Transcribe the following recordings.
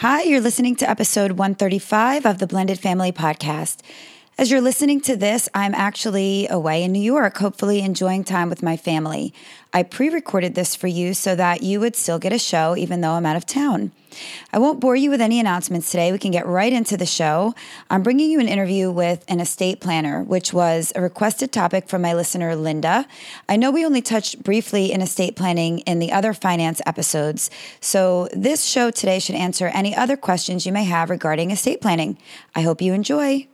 Hi, you're listening to episode 135 of the Blended Family Podcast. As you're listening to this, I'm actually away in New York, hopefully enjoying time with my family. I pre recorded this for you so that you would still get a show even though I'm out of town. I won't bore you with any announcements today. We can get right into the show. I'm bringing you an interview with an estate planner, which was a requested topic from my listener, Linda. I know we only touched briefly in estate planning in the other finance episodes, so this show today should answer any other questions you may have regarding estate planning. I hope you enjoy.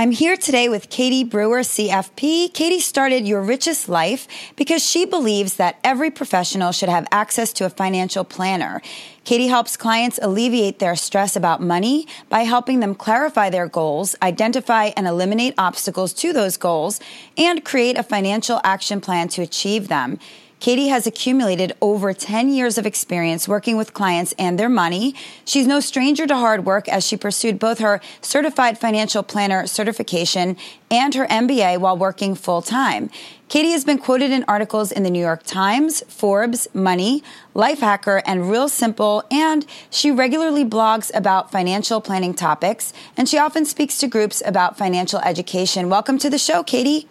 I'm here today with Katie Brewer, CFP. Katie started Your Richest Life because she believes that every professional should have access to a financial planner. Katie helps clients alleviate their stress about money by helping them clarify their goals, identify and eliminate obstacles to those goals, and create a financial action plan to achieve them. Katie has accumulated over 10 years of experience working with clients and their money. She's no stranger to hard work as she pursued both her certified financial planner certification and her MBA while working full time. Katie has been quoted in articles in the New York Times, Forbes, Money, Lifehacker, and Real Simple, and she regularly blogs about financial planning topics, and she often speaks to groups about financial education. Welcome to the show, Katie.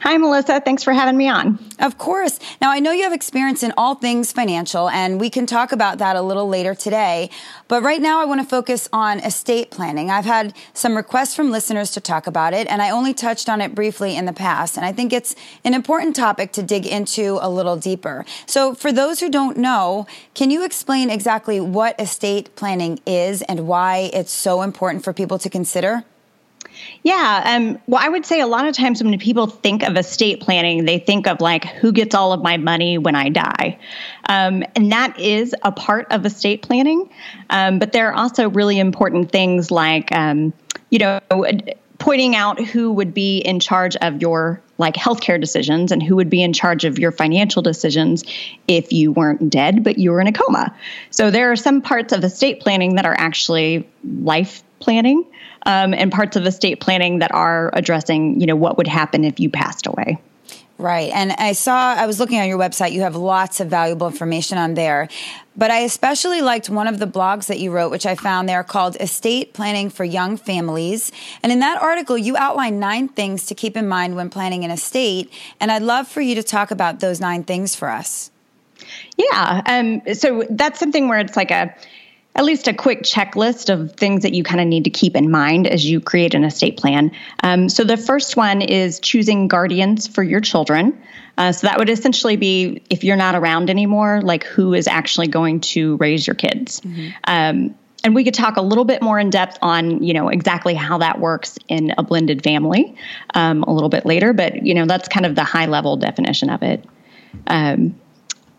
Hi, Melissa. Thanks for having me on. Of course. Now, I know you have experience in all things financial, and we can talk about that a little later today. But right now, I want to focus on estate planning. I've had some requests from listeners to talk about it, and I only touched on it briefly in the past. And I think it's an important topic to dig into a little deeper. So, for those who don't know, can you explain exactly what estate planning is and why it's so important for people to consider? Yeah. Um, well, I would say a lot of times when people think of estate planning, they think of like who gets all of my money when I die. Um, and that is a part of estate planning. Um, but there are also really important things like, um, you know, pointing out who would be in charge of your like healthcare decisions and who would be in charge of your financial decisions if you weren't dead but you were in a coma. So there are some parts of estate planning that are actually life planning um, and parts of estate planning that are addressing, you know, what would happen if you passed away. Right. And I saw, I was looking on your website, you have lots of valuable information on there. But I especially liked one of the blogs that you wrote, which I found there called Estate Planning for Young Families. And in that article, you outline nine things to keep in mind when planning an estate. And I'd love for you to talk about those nine things for us. Yeah. Um, so that's something where it's like a, at least a quick checklist of things that you kind of need to keep in mind as you create an estate plan. Um, so the first one is choosing guardians for your children. Uh, so that would essentially be if you're not around anymore, like who is actually going to raise your kids. Mm-hmm. Um, and we could talk a little bit more in depth on you know exactly how that works in a blended family um, a little bit later but you know that's kind of the high level definition of it um,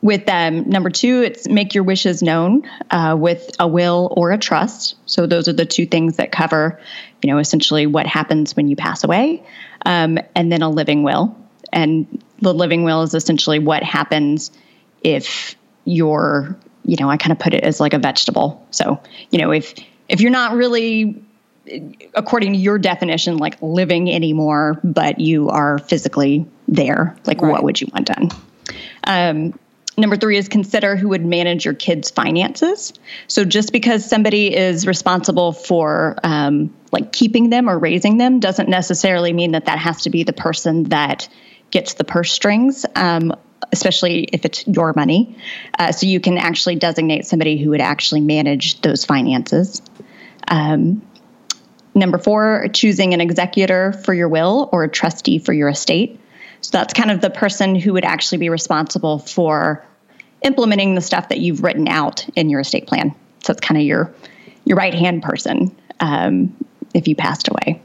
with um, number two, it's make your wishes known uh, with a will or a trust. So those are the two things that cover, you know, essentially what happens when you pass away, um, and then a living will. And the living will is essentially what happens if you're, you know, I kind of put it as like a vegetable. So you know, if if you're not really according to your definition, like living anymore, but you are physically there, like right. what would you want done? Um, Number three is consider who would manage your kids' finances. So just because somebody is responsible for um, like keeping them or raising them doesn't necessarily mean that that has to be the person that gets the purse strings. Um, especially if it's your money. Uh, so you can actually designate somebody who would actually manage those finances. Um, number four, choosing an executor for your will or a trustee for your estate. So that's kind of the person who would actually be responsible for implementing the stuff that you've written out in your estate plan. So it's kind of your your right hand person um, if you passed away.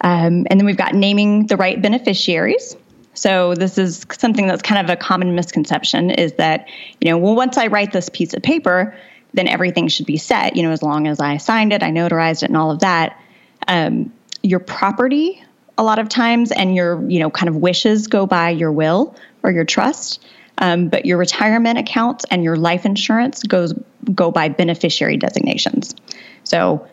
Um, and then we've got naming the right beneficiaries. So this is something that's kind of a common misconception is that, you know, well, once I write this piece of paper, then everything should be set, you know, as long as I signed it, I notarized it and all of that. Um, your property a lot of times and your, you know, kind of wishes go by your will or your trust. Um, but your retirement accounts and your life insurance goes go by beneficiary designations. So,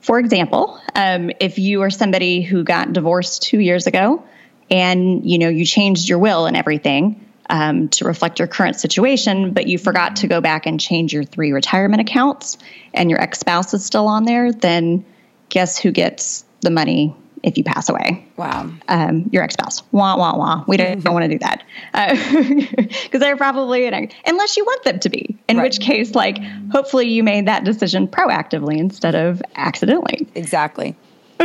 for example, um, if you are somebody who got divorced two years ago, and you know you changed your will and everything um, to reflect your current situation, but you forgot to go back and change your three retirement accounts, and your ex spouse is still on there, then guess who gets the money if you pass away? Wow. Um, your ex spouse. Wah, wah, wah. We don't, don't want to do that. Because uh, they're probably, an, unless you want them to be, in right. which case, like, hopefully you made that decision proactively instead of accidentally. Exactly.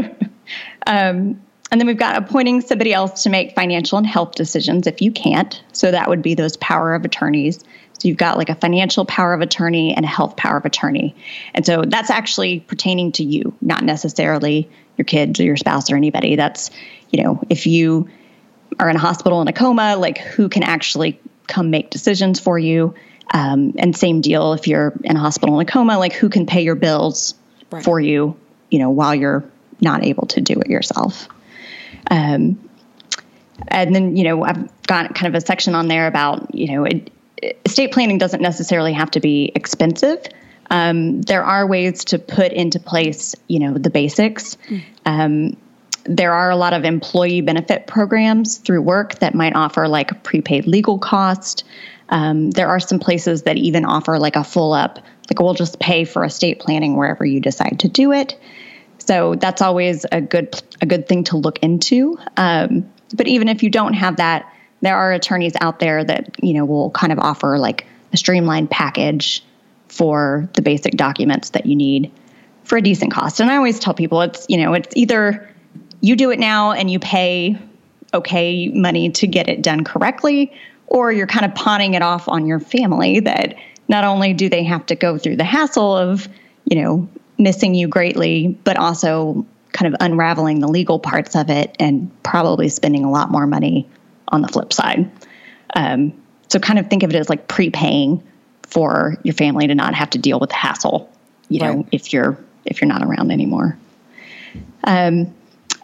um, and then we've got appointing somebody else to make financial and health decisions if you can't. So that would be those power of attorneys. So you've got like a financial power of attorney and a health power of attorney. And so that's actually pertaining to you, not necessarily your kids or your spouse or anybody. That's, you know, if you are in a hospital in a coma, like who can actually come make decisions for you? Um, and same deal if you're in a hospital in a coma, like who can pay your bills right. for you, you know, while you're not able to do it yourself. Um, and then, you know, I've got kind of a section on there about, you know, it, estate planning doesn't necessarily have to be expensive. Um, there are ways to put into place, you know, the basics. Mm. Um, there are a lot of employee benefit programs through work that might offer like prepaid legal cost. Um, there are some places that even offer like a full up, like we'll just pay for estate planning wherever you decide to do it. So that's always a good a good thing to look into. Um, but even if you don't have that, there are attorneys out there that you know will kind of offer like a streamlined package for the basic documents that you need for a decent cost. And I always tell people it's you know it's either you do it now and you pay okay money to get it done correctly, or you're kind of pawning it off on your family that not only do they have to go through the hassle of you know missing you greatly, but also kind of unraveling the legal parts of it and probably spending a lot more money on the flip side. Um, so kind of think of it as like prepaying for your family to not have to deal with the hassle, you right. know, if you're if you're not around anymore. Um,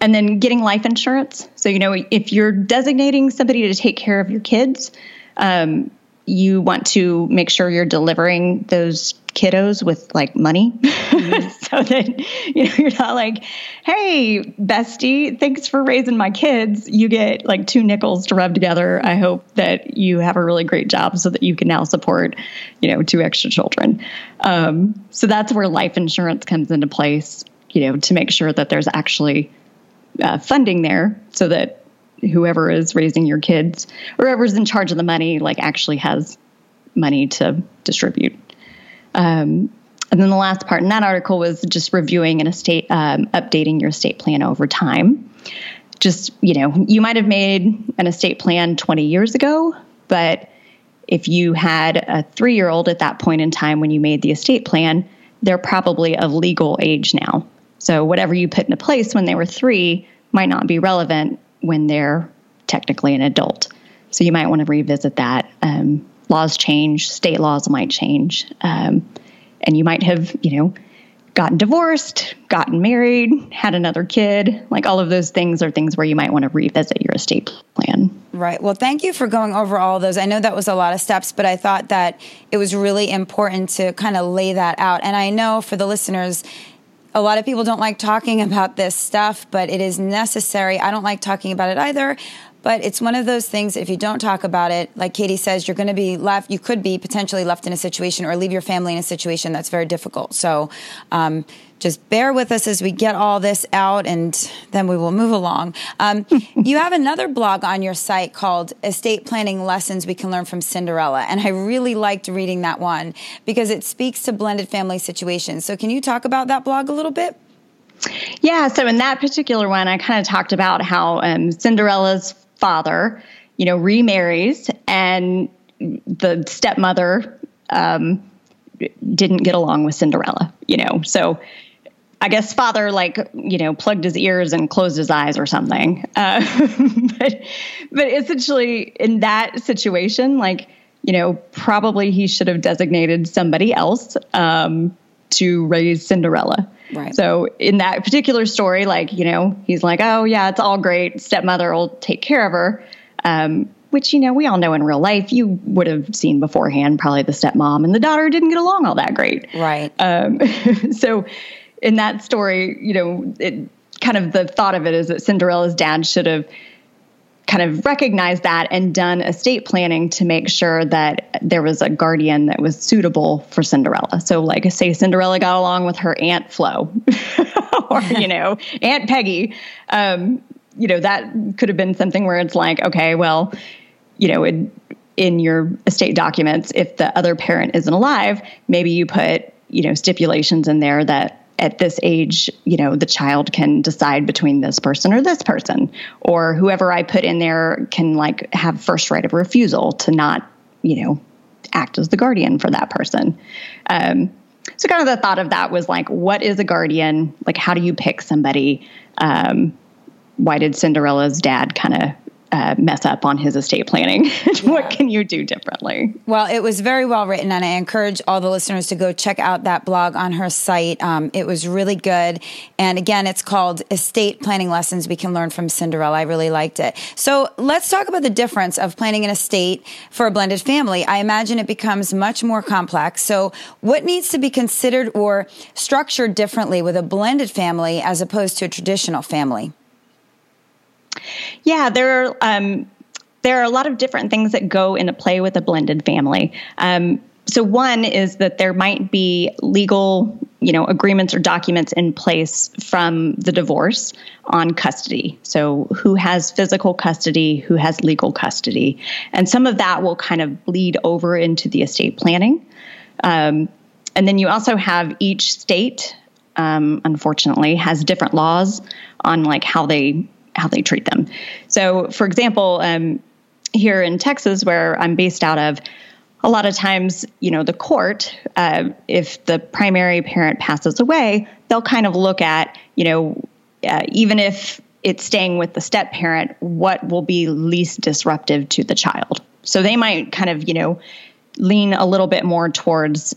and then getting life insurance. So you know, if you're designating somebody to take care of your kids, um, you want to make sure you're delivering those kiddos with like money. Mm-hmm. so that you know you're not like hey bestie thanks for raising my kids. You get like two nickels to rub together. I hope that you have a really great job so that you can now support you know two extra children. Um, so that's where life insurance comes into place you know to make sure that there's actually uh, funding there so that whoever is raising your kids or whoever's in charge of the money like actually has money to distribute um, and then the last part in that article was just reviewing an estate, um, updating your estate plan over time. Just, you know, you might have made an estate plan 20 years ago, but if you had a three year old at that point in time when you made the estate plan, they're probably of legal age now. So whatever you put into place when they were three might not be relevant when they're technically an adult. So you might want to revisit that. Um, laws change, state laws might change, um, and you might have, you know, gotten divorced, gotten married, had another kid. Like all of those things are things where you might want to revisit your estate plan. Right. Well, thank you for going over all those. I know that was a lot of steps, but I thought that it was really important to kind of lay that out. And I know for the listeners, a lot of people don't like talking about this stuff, but it is necessary. I don't like talking about it either. But it's one of those things, if you don't talk about it, like Katie says, you're going to be left, you could be potentially left in a situation or leave your family in a situation that's very difficult. So um, just bear with us as we get all this out and then we will move along. Um, you have another blog on your site called Estate Planning Lessons We Can Learn from Cinderella. And I really liked reading that one because it speaks to blended family situations. So can you talk about that blog a little bit? Yeah, so in that particular one, I kind of talked about how um, Cinderella's father, you know, remarries and the stepmother um, didn't get along with Cinderella, you know. So I guess father like you know plugged his ears and closed his eyes or something. Uh, but but essentially in that situation, like you know probably he should have designated somebody else um, to raise Cinderella. Right. So in that particular story, like you know he's like, oh yeah, it's all great. Stepmother will take care of her. Um, which you know we all know in real life you would have seen beforehand probably the stepmom and the daughter didn't get along all that great right um, so in that story, you know, it kind of the thought of it is that Cinderella's dad should have kind of recognized that and done estate planning to make sure that there was a guardian that was suitable for Cinderella. So, like, say Cinderella got along with her Aunt Flo or, you know, Aunt Peggy. Um, you know, that could have been something where it's like, okay, well, you know, in, in your estate documents, if the other parent isn't alive, maybe you put, you know, stipulations in there that at this age, you know, the child can decide between this person or this person, or whoever I put in there can like have first right of refusal to not, you know, act as the guardian for that person. Um, so kind of the thought of that was like, what is a guardian? Like, how do you pick somebody? Um, why did Cinderella's dad kind of uh, mess up on his estate planning. Yeah. what can you do differently? Well, it was very well written, and I encourage all the listeners to go check out that blog on her site. Um, it was really good. And again, it's called Estate Planning Lessons We Can Learn from Cinderella. I really liked it. So let's talk about the difference of planning an estate for a blended family. I imagine it becomes much more complex. So, what needs to be considered or structured differently with a blended family as opposed to a traditional family? Yeah, there are um, there are a lot of different things that go into play with a blended family. Um, so one is that there might be legal, you know, agreements or documents in place from the divorce on custody. So who has physical custody, who has legal custody, and some of that will kind of bleed over into the estate planning. Um, and then you also have each state, um, unfortunately, has different laws on like how they how they treat them. So, for example, um, here in Texas, where I'm based out of, a lot of times, you know, the court, uh, if the primary parent passes away, they'll kind of look at, you know, uh, even if it's staying with the step parent, what will be least disruptive to the child. So they might kind of, you know, lean a little bit more towards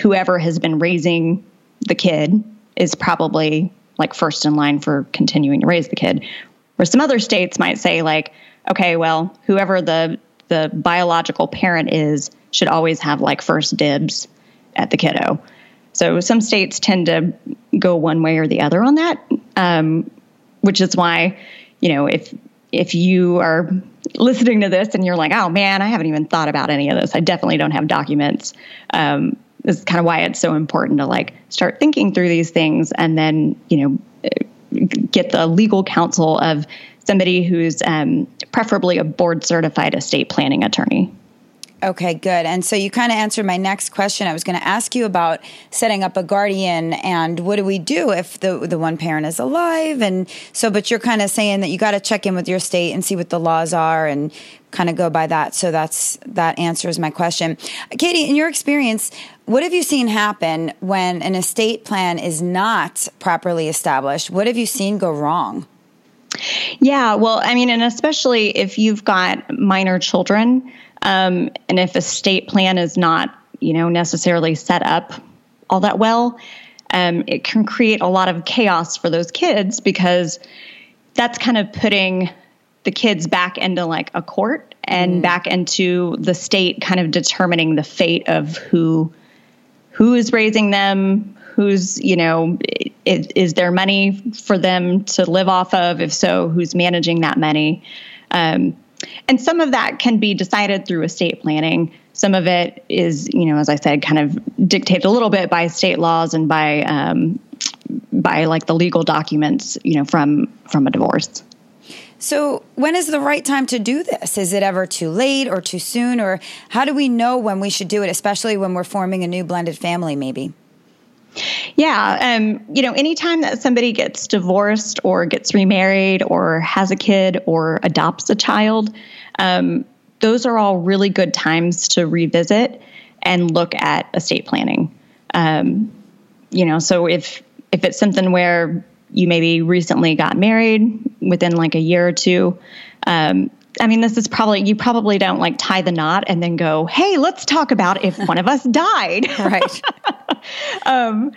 whoever has been raising the kid is probably like first in line for continuing to raise the kid where some other states might say, like, okay, well, whoever the the biological parent is should always have like first dibs at the kiddo. So some states tend to go one way or the other on that, um, which is why, you know, if if you are listening to this and you're like, oh man, I haven't even thought about any of this. I definitely don't have documents. Um, this is kind of why it's so important to like start thinking through these things and then, you know, get the legal counsel of somebody who's um, preferably a board certified estate planning attorney. Okay, good. And so you kind of answered my next question. I was going to ask you about setting up a guardian and what do we do if the the one parent is alive and so but you're kind of saying that you got to check in with your state and see what the laws are and kind of go by that. So that's that answers my question. Katie, in your experience, what have you seen happen when an estate plan is not properly established? What have you seen go wrong? Yeah, well, I mean, and especially if you've got minor children, um, and if a state plan is not, you know, necessarily set up all that well, um, it can create a lot of chaos for those kids because that's kind of putting the kids back into like a court and mm. back into the state kind of determining the fate of who who is raising them who's you know is, is there money for them to live off of if so who's managing that money um, and some of that can be decided through estate planning some of it is you know as i said kind of dictated a little bit by state laws and by um, by like the legal documents you know from from a divorce so, when is the right time to do this? Is it ever too late or too soon? Or how do we know when we should do it, especially when we're forming a new blended family, maybe? Yeah, um, you know, anytime that somebody gets divorced or gets remarried or has a kid or adopts a child, um, those are all really good times to revisit and look at estate planning. Um, you know, so if if it's something where you maybe recently got married within like a year or two, um, I mean, this is probably, you probably don't like tie the knot and then go, hey, let's talk about if one of us died. Right. um,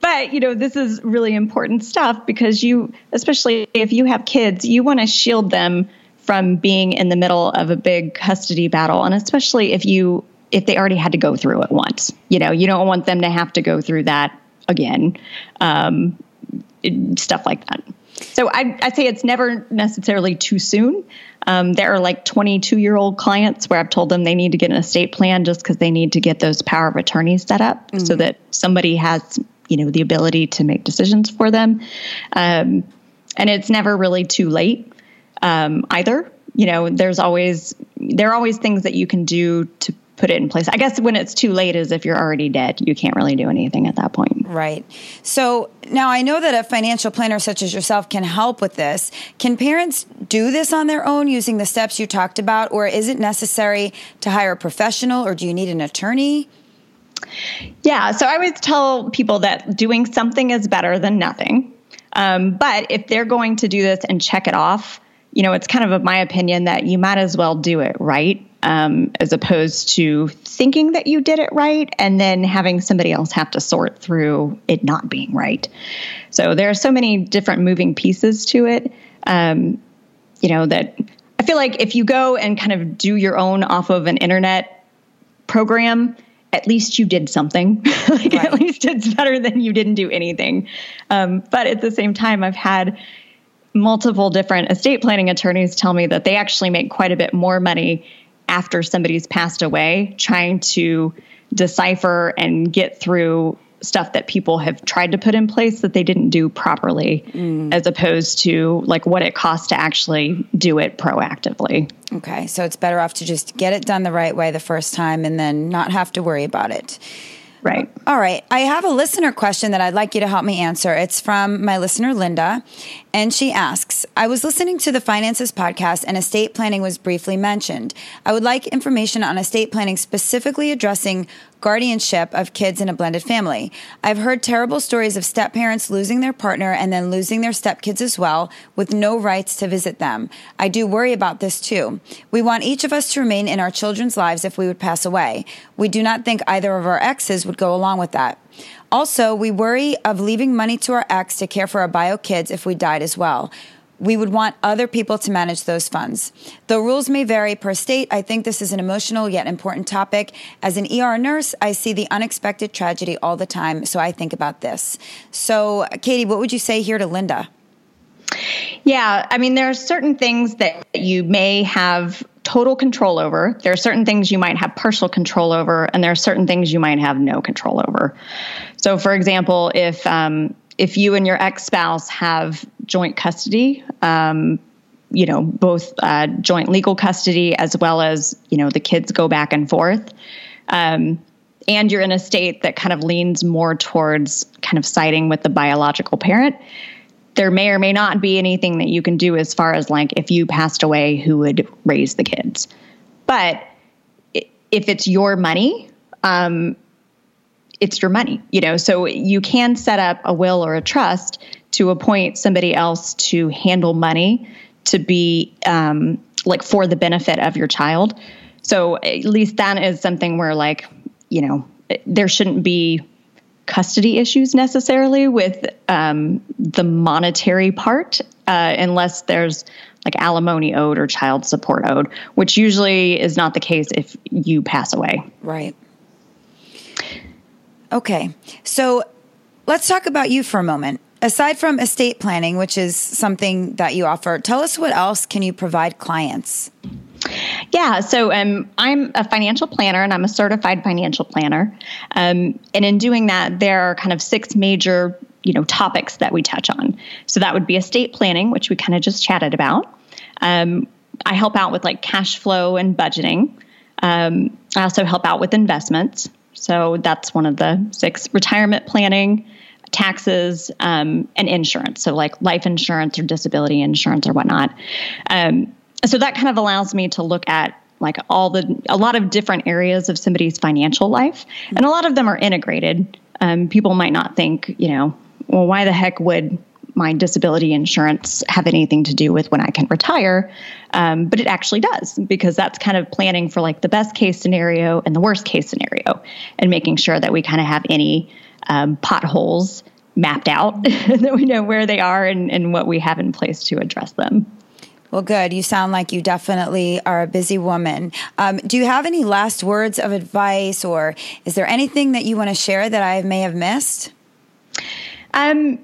but, you know, this is really important stuff because you, especially if you have kids, you want to shield them from being in the middle of a big custody battle. And especially if you, if they already had to go through it once, you know, you don't want them to have to go through that again. Um, stuff like that. So I, I say it's never necessarily too soon. Um, there are like 22 year old clients where I've told them they need to get an estate plan just because they need to get those power of attorneys set up mm-hmm. so that somebody has, you know, the ability to make decisions for them. Um, and it's never really too late um, either. You know, there's always there are always things that you can do to put it in place. I guess when it's too late is if you're already dead. You can't really do anything at that point. Right. So now I know that a financial planner such as yourself can help with this. Can parents do this on their own using the steps you talked about, or is it necessary to hire a professional, or do you need an attorney? Yeah, so I always tell people that doing something is better than nothing. Um, but if they're going to do this and check it off, you know, it's kind of my opinion that you might as well do it right um, as opposed to thinking that you did it right and then having somebody else have to sort through it not being right. So there are so many different moving pieces to it. Um, you know, that I feel like if you go and kind of do your own off of an internet program, at least you did something. like right. at least it's better than you didn't do anything. Um, but at the same time, I've had multiple different estate planning attorneys tell me that they actually make quite a bit more money after somebody's passed away, trying to decipher and get through stuff that people have tried to put in place that they didn't do properly mm. as opposed to like what it costs to actually do it proactively. Okay, so it's better off to just get it done the right way the first time and then not have to worry about it. Right. All right. I have a listener question that I'd like you to help me answer. It's from my listener, Linda. And she asks I was listening to the Finances podcast and estate planning was briefly mentioned. I would like information on estate planning specifically addressing guardianship of kids in a blended family. I've heard terrible stories of step parents losing their partner and then losing their stepkids as well, with no rights to visit them. I do worry about this too. We want each of us to remain in our children's lives if we would pass away. We do not think either of our exes would go along with that. Also, we worry of leaving money to our ex to care for our bio kids if we died as well. We would want other people to manage those funds. Though rules may vary per state, I think this is an emotional yet important topic. As an ER nurse, I see the unexpected tragedy all the time, so I think about this. So, Katie, what would you say here to Linda? Yeah, I mean, there are certain things that you may have total control over. There are certain things you might have partial control over, and there are certain things you might have no control over. So, for example, if um, if you and your ex spouse have joint custody, um, you know, both uh, joint legal custody as well as, you know, the kids go back and forth. Um, and you're in a state that kind of leans more towards kind of siding with the biological parent, there may or may not be anything that you can do as far as like if you passed away, who would raise the kids. But if it's your money, um, it's your money, you know. So you can set up a will or a trust to appoint somebody else to handle money to be um, like for the benefit of your child. So at least that is something where like you know there shouldn't be custody issues necessarily with um, the monetary part uh, unless there's like alimony owed or child support owed, which usually is not the case if you pass away. Right. Okay. So let's talk about you for a moment. Aside from estate planning, which is something that you offer, tell us what else can you provide clients? Yeah, so um, I'm a financial planner and I'm a certified financial planner. Um, and in doing that, there are kind of six major you know topics that we touch on. So that would be estate planning, which we kind of just chatted about. Um, I help out with like cash flow and budgeting. Um, I also help out with investments. So that's one of the six retirement planning, taxes, um, and insurance. So, like life insurance or disability insurance or whatnot. Um, so, that kind of allows me to look at like all the a lot of different areas of somebody's financial life and a lot of them are integrated um, people might not think you know well, why the heck would my disability insurance have anything to do with when I can retire. Um, but it actually does because that's kind of planning for like the best case scenario and the worst case scenario and making sure that we kind of have any um, potholes mapped out, that we know where they are and, and what we have in place to address them. Well, good. You sound like you definitely are a busy woman. Um, do you have any last words of advice, or is there anything that you want to share that I may have missed? Um,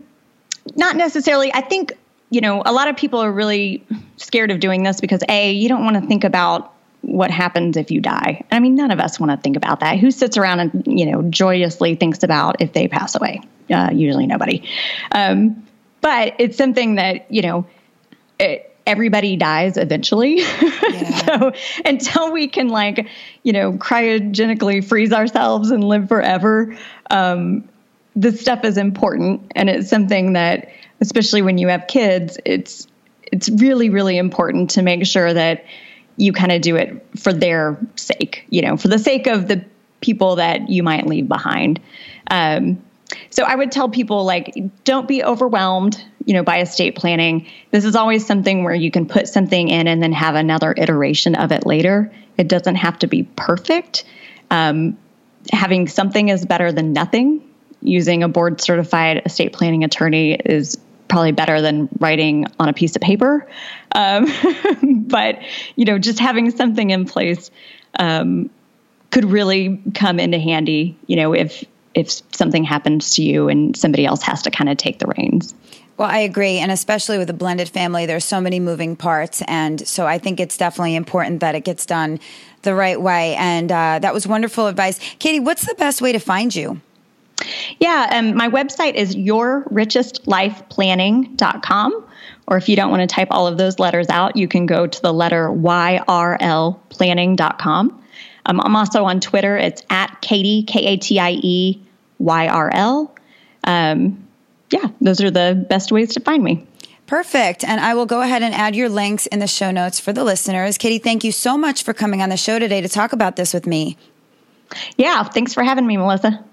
not necessarily. I think you know a lot of people are really scared of doing this because a you don't want to think about what happens if you die. I mean, none of us want to think about that. Who sits around and you know joyously thinks about if they pass away? Uh, usually nobody. Um, but it's something that you know. It, everybody dies eventually. Yeah. so until we can like, you know, cryogenically freeze ourselves and live forever, um, this stuff is important and it's something that especially when you have kids, it's it's really, really important to make sure that you kind of do it for their sake, you know, for the sake of the people that you might leave behind. Um, so I would tell people like, don't be overwhelmed, you know, by estate planning. This is always something where you can put something in and then have another iteration of it later. It doesn't have to be perfect. Um, having something is better than nothing. Using a board certified estate planning attorney is probably better than writing on a piece of paper. Um, but, you know, just having something in place um, could really come into handy, you know, if if something happens to you and somebody else has to kind of take the reins. Well, I agree. And especially with a blended family, there's so many moving parts. And so I think it's definitely important that it gets done the right way. And uh, that was wonderful advice. Katie, what's the best way to find you? Yeah, um, my website is yourrichestlifeplanning.com. Or if you don't want to type all of those letters out, you can go to the letter yrlplanning.com. Um, I'm also on Twitter. It's at Katie, K A T I E Y R L. Um, yeah, those are the best ways to find me. Perfect. And I will go ahead and add your links in the show notes for the listeners. Katie, thank you so much for coming on the show today to talk about this with me. Yeah, thanks for having me, Melissa.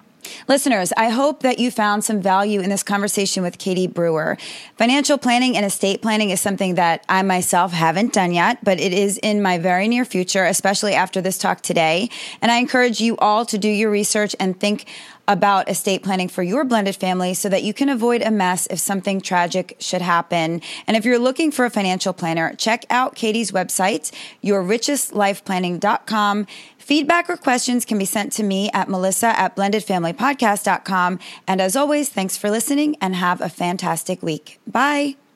Listeners, I hope that you found some value in this conversation with Katie Brewer. Financial planning and estate planning is something that I myself haven't done yet, but it is in my very near future, especially after this talk today. And I encourage you all to do your research and think about estate planning for your blended family so that you can avoid a mess if something tragic should happen. And if you're looking for a financial planner, check out Katie's website, yourrichestlifeplanning.com. Feedback or questions can be sent to me at melissa at blendedfamilypodcast.com. And as always, thanks for listening and have a fantastic week. Bye.